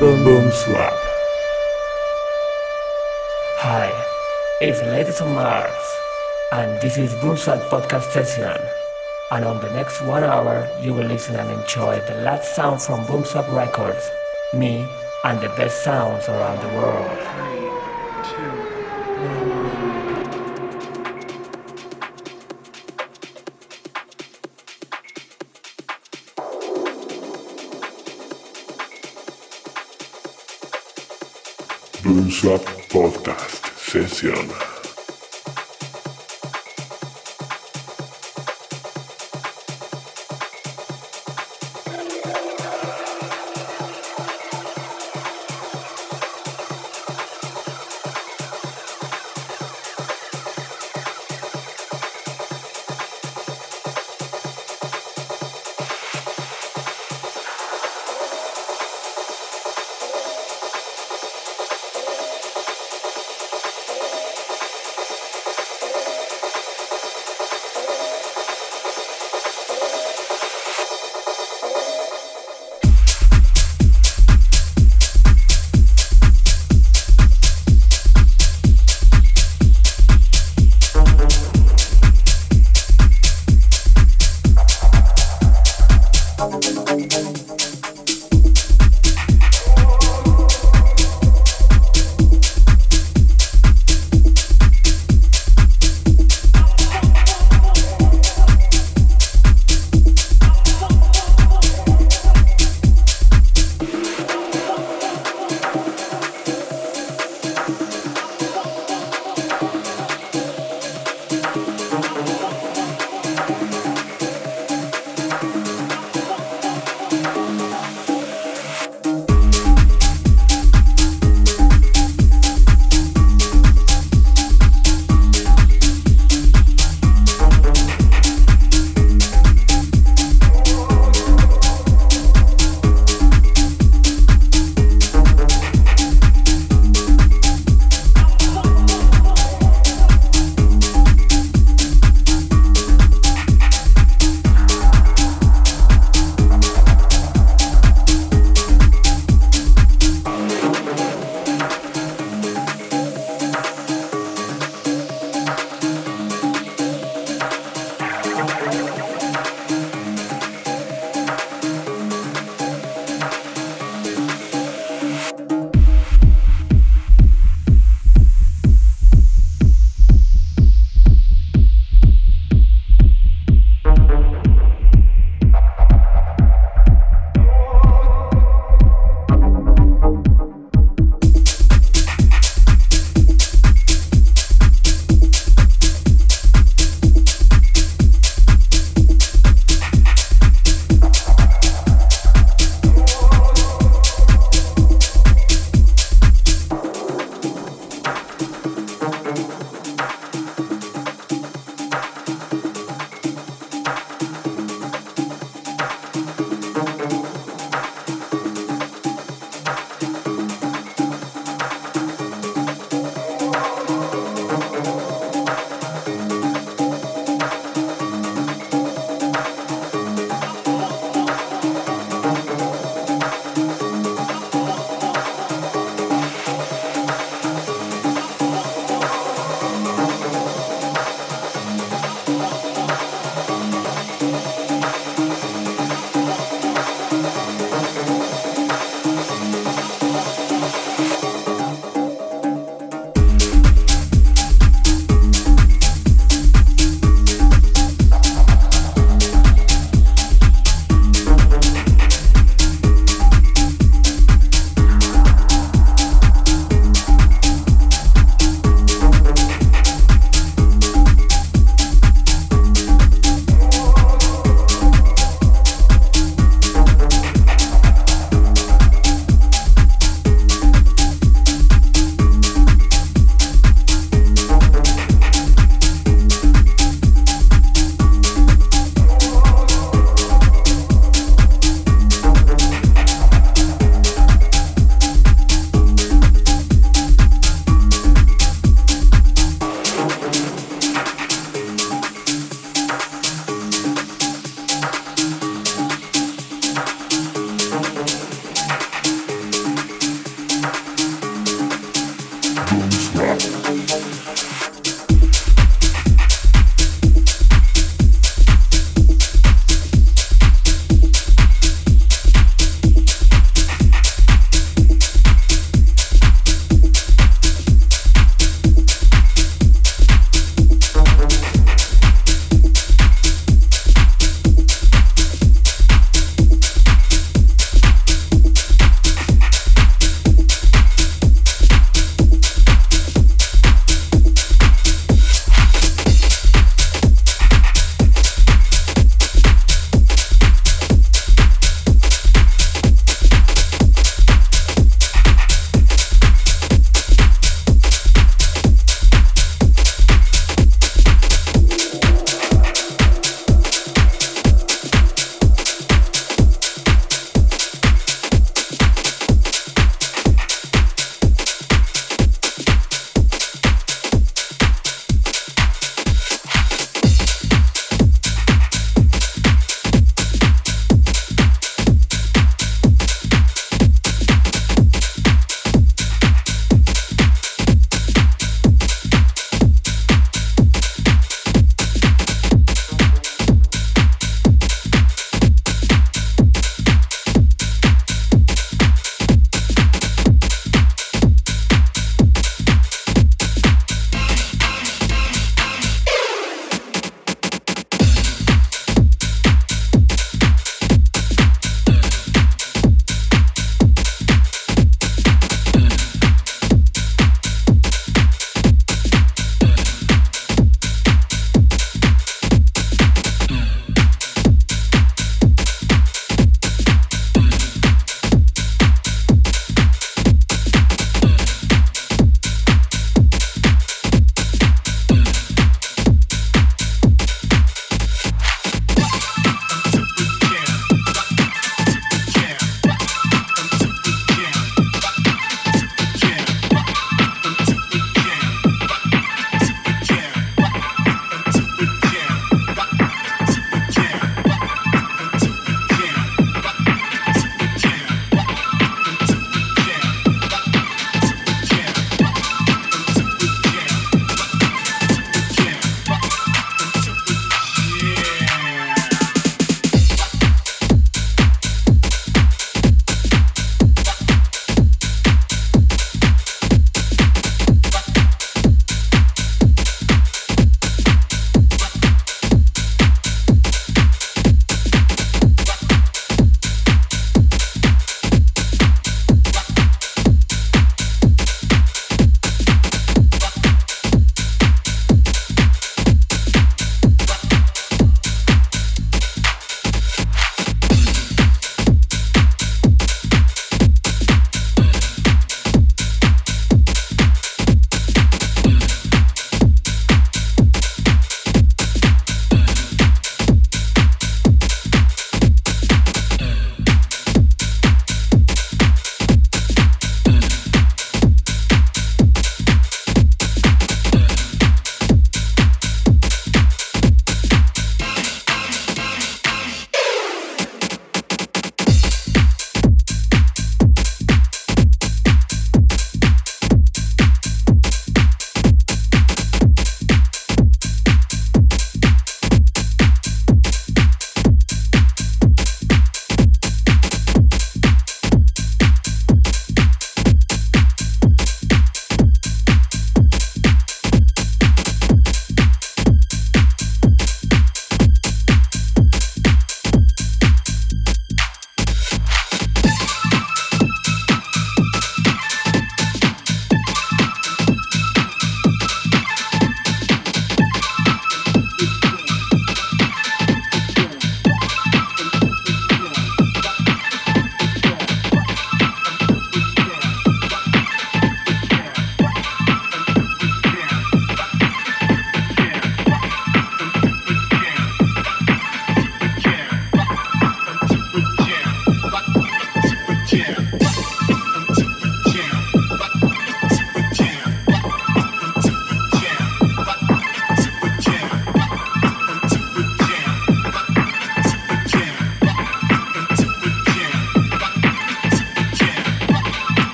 Boom Boom Zwapp. Hi, it's Ladies on Mars, and this is Boom Zwapp podcast session. And on the next one hour, you will listen and enjoy the last sound from Boom Zwapp Records, me, and the best sounds around the world. Swap Podcast Session.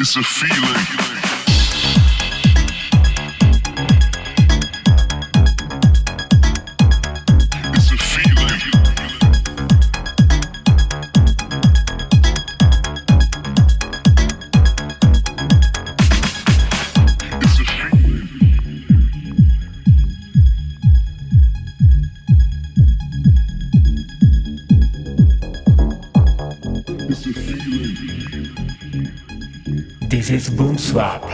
It's a feeling. Zwapp.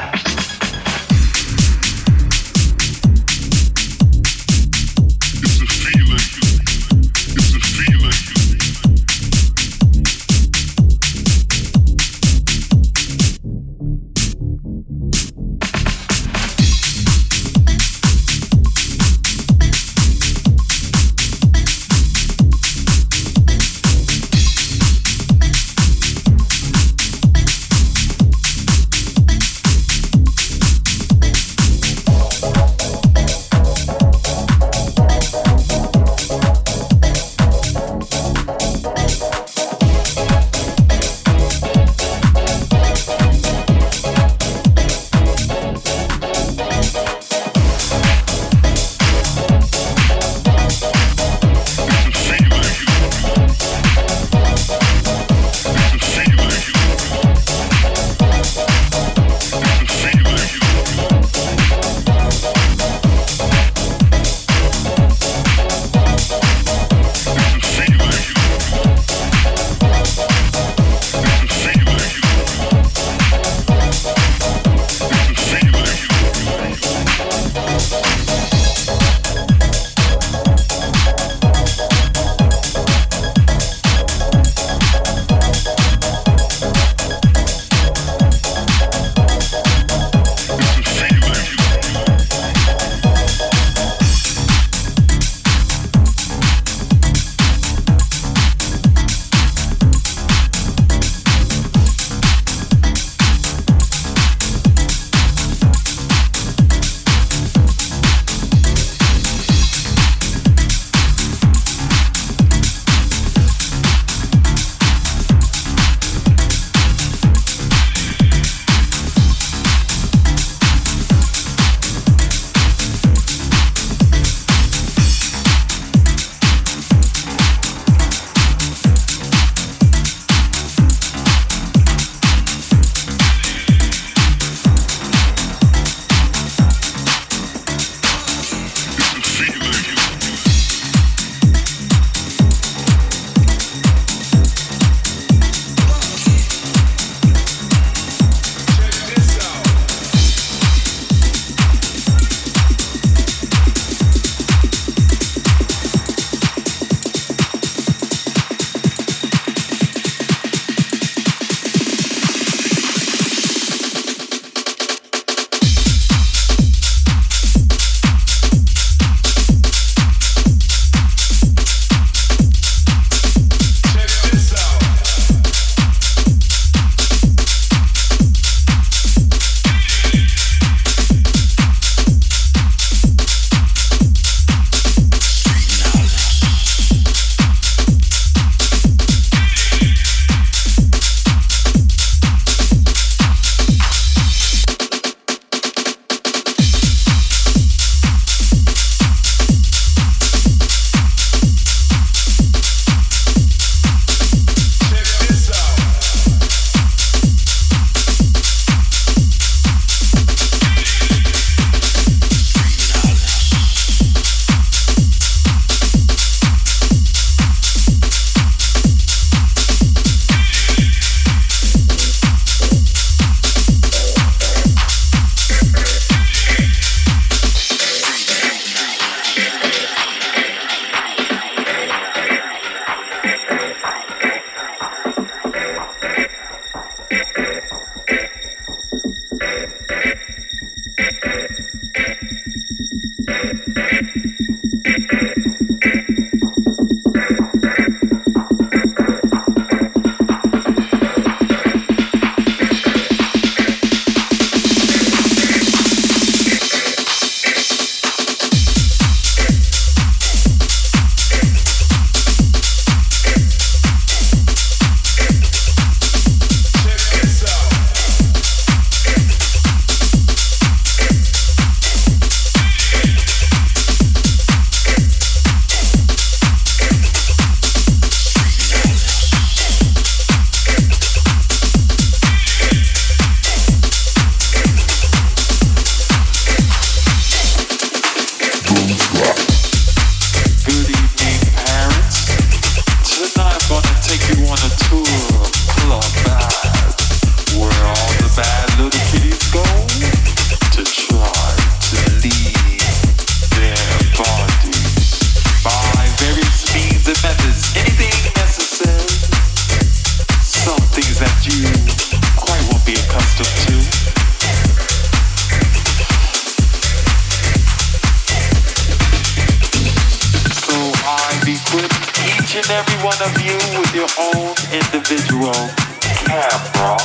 Own individual. Camera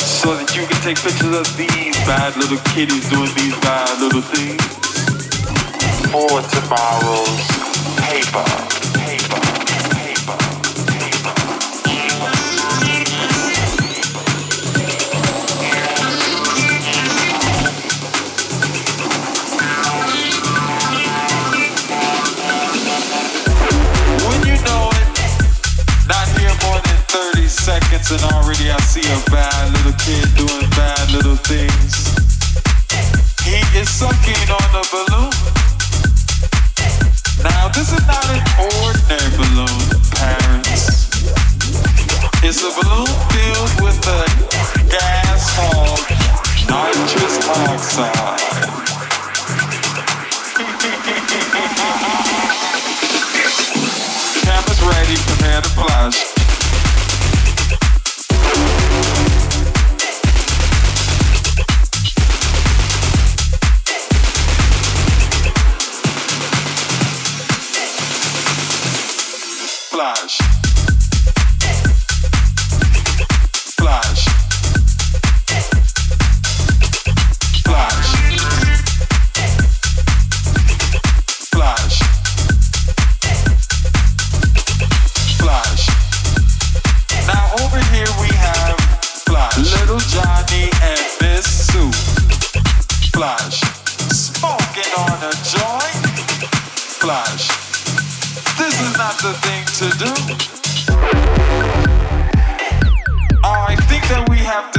so that you can take pictures of these bad little kitties doing these bad little things. For tomorrow's paper. Seconds and already I see a bad little kid doing bad little things. He is sucking on a balloon. Now this is not an ordinary balloon, parents. It's a balloon filled with a gas called nitrous oxide.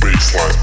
Baseline.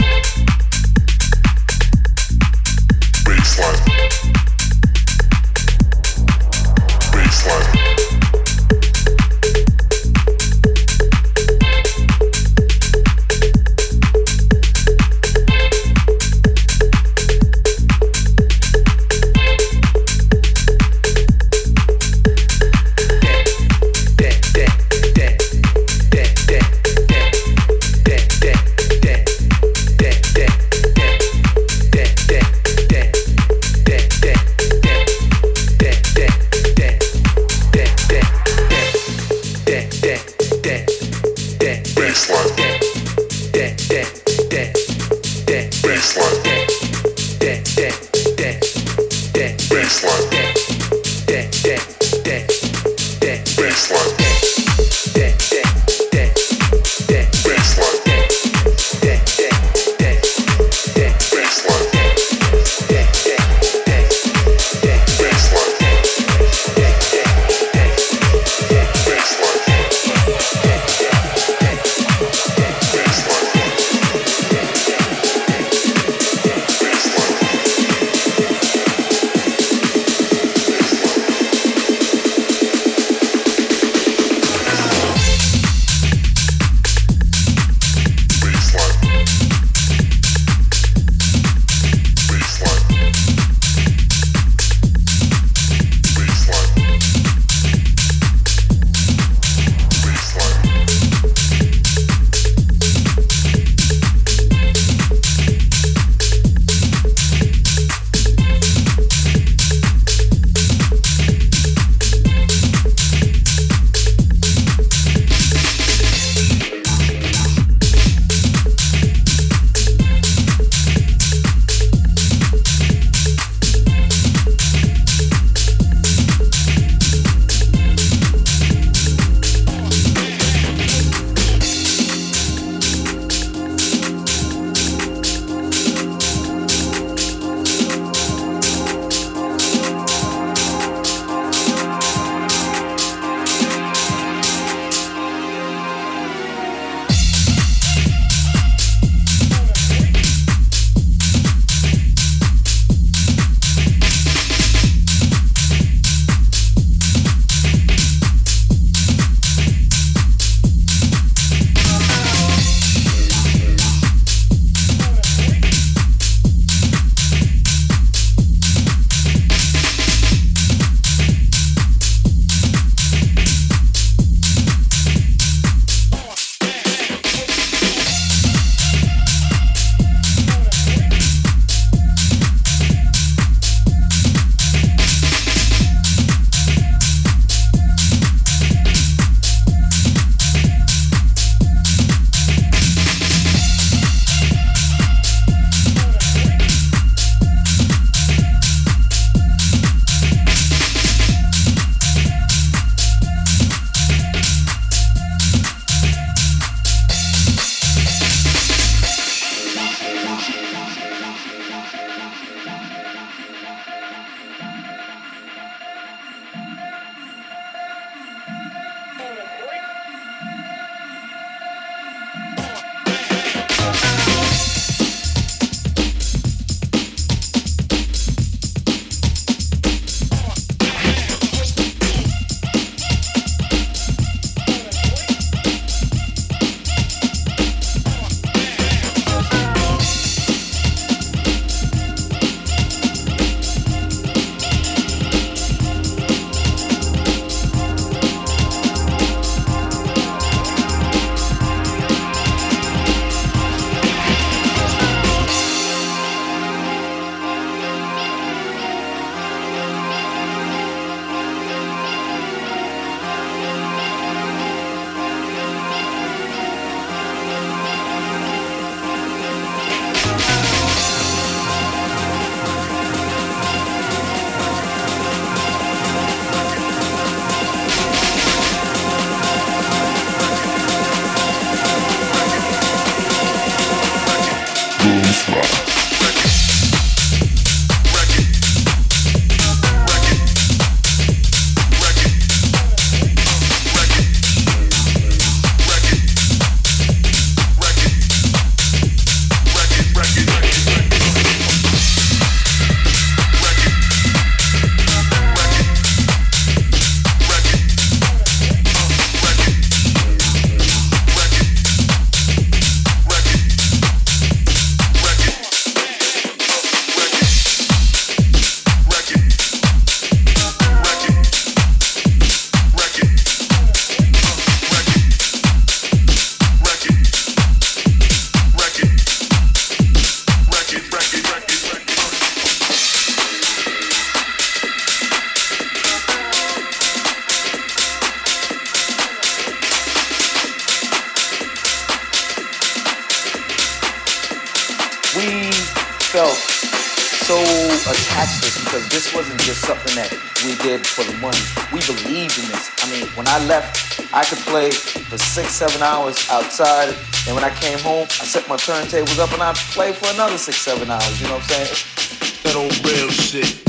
This wasn't just something that we did for the money. We believed in this. I mean, when I left, I could play for six, seven hours outside, and when I came home, I set my turntables up and I played for another six, seven hours. You know what I'm saying? That old real shit.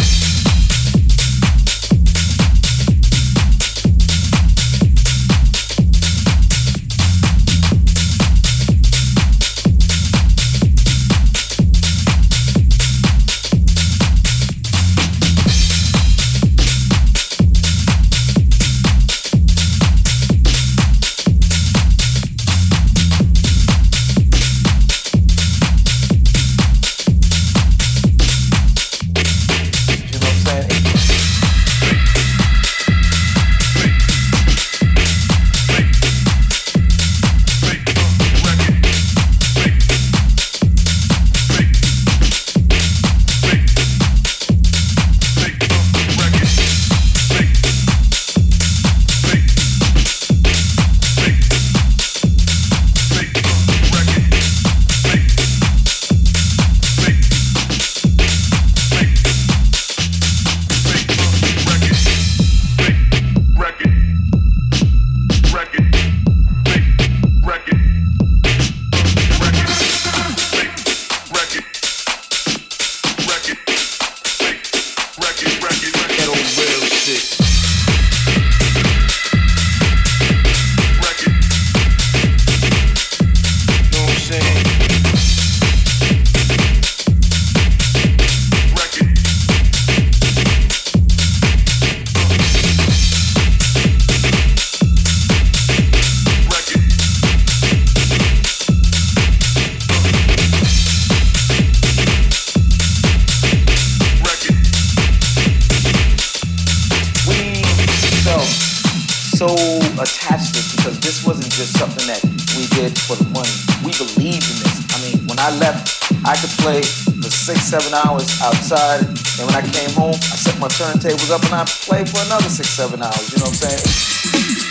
Seven hours outside, and when I came home, I set my turntables up and I played for another six, seven hours. You know what I'm saying?